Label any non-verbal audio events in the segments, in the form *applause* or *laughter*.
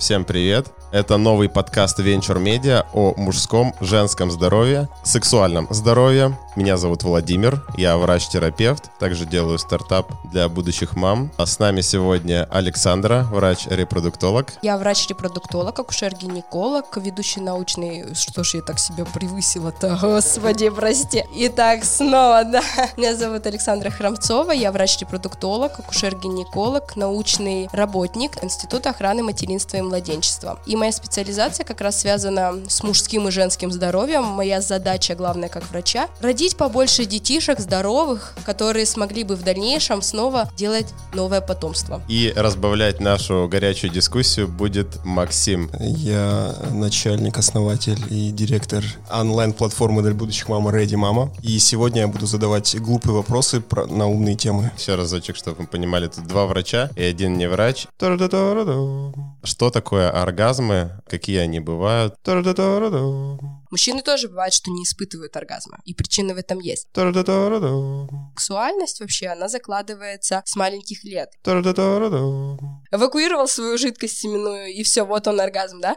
Всем привет! Это новый подкаст Venture Media о мужском, женском здоровье, сексуальном здоровье. Меня зовут Владимир, я врач-терапевт, также делаю стартап для будущих мам. А с нами сегодня Александра, врач-репродуктолог. Я врач-репродуктолог, акушер-гинеколог, ведущий научный... Что ж я так себя превысила-то, господи, прости. Итак, снова, *laughs* да. Меня зовут Александра Храмцова, я врач-репродуктолог, акушер-гинеколог, научный работник Института охраны материнства и младенчества. И моя специализация как раз связана с мужским и женским здоровьем. Моя задача, главная как врача, родить побольше детишек здоровых, которые смогли бы в дальнейшем снова делать новое потомство. И разбавлять нашу горячую дискуссию будет Максим. Я начальник, основатель и директор онлайн-платформы для будущих мама Ready Mama. И сегодня я буду задавать глупые вопросы про, на умные темы. Еще разочек, чтобы вы понимали, тут два врача и один не врач. Что такое оргазмы, какие они бывают? Мужчины тоже бывает, что не испытывают оргазма, и причины в этом есть. Сексуальность вообще, она закладывается с маленьких лет. Эвакуировал свою жидкость семенную, и все, вот он оргазм, да?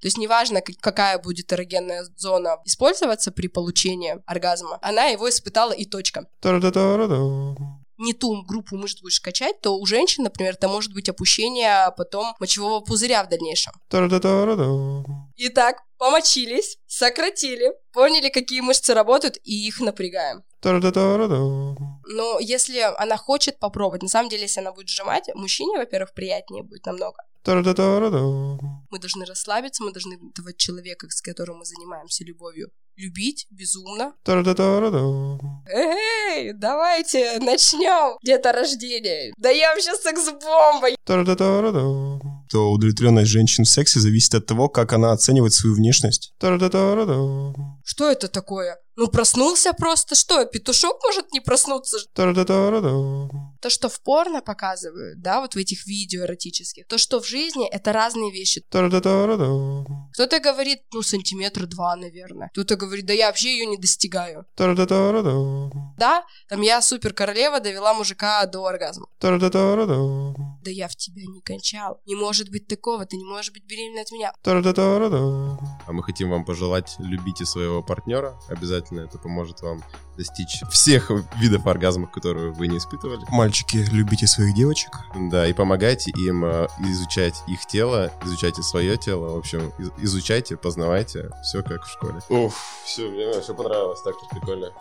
То есть неважно, какая будет эрогенная зона использоваться при получении оргазма, она его испытала и точка не ту группу мышц будешь качать, то у женщин, например, это может быть опущение потом мочевого пузыря в дальнейшем. Итак, помочились, сократили, поняли, какие мышцы работают, и их напрягаем. Но если она хочет попробовать, на самом деле, если она будет сжимать, мужчине, во-первых, приятнее будет намного. Мы должны расслабиться, мы должны этого человека, с которым мы занимаемся любовью, любить безумно. Эй, давайте начнем где-то рождение. Да я вообще секс-бомба. То удовлетворенность женщин в сексе зависит от того, как она оценивает свою внешность. Что это такое? Ну, проснулся просто. Что, петушок может не проснуться? То, что в порно показывают, да, вот в этих видео эротических, то, что в жизни, это разные вещи. Кто-то говорит, ну, сантиметра два, наверное. Кто-то говорит, да я вообще ее не достигаю. Да, там я супер королева довела мужика до оргазма. Да я в тебя не кончал. Не может быть такого, ты не можешь быть беременна от меня. А мы хотим вам пожелать, любите своего партнера. Обязательно это поможет вам достичь всех видов оргазмов, которые вы не испытывали. Мальчики, любите своих девочек. Да, и помогайте им э, изучать их тело, изучайте свое тело. В общем, изучайте, познавайте. Все как в школе. Уф, все, мне все понравилось, так прикольно.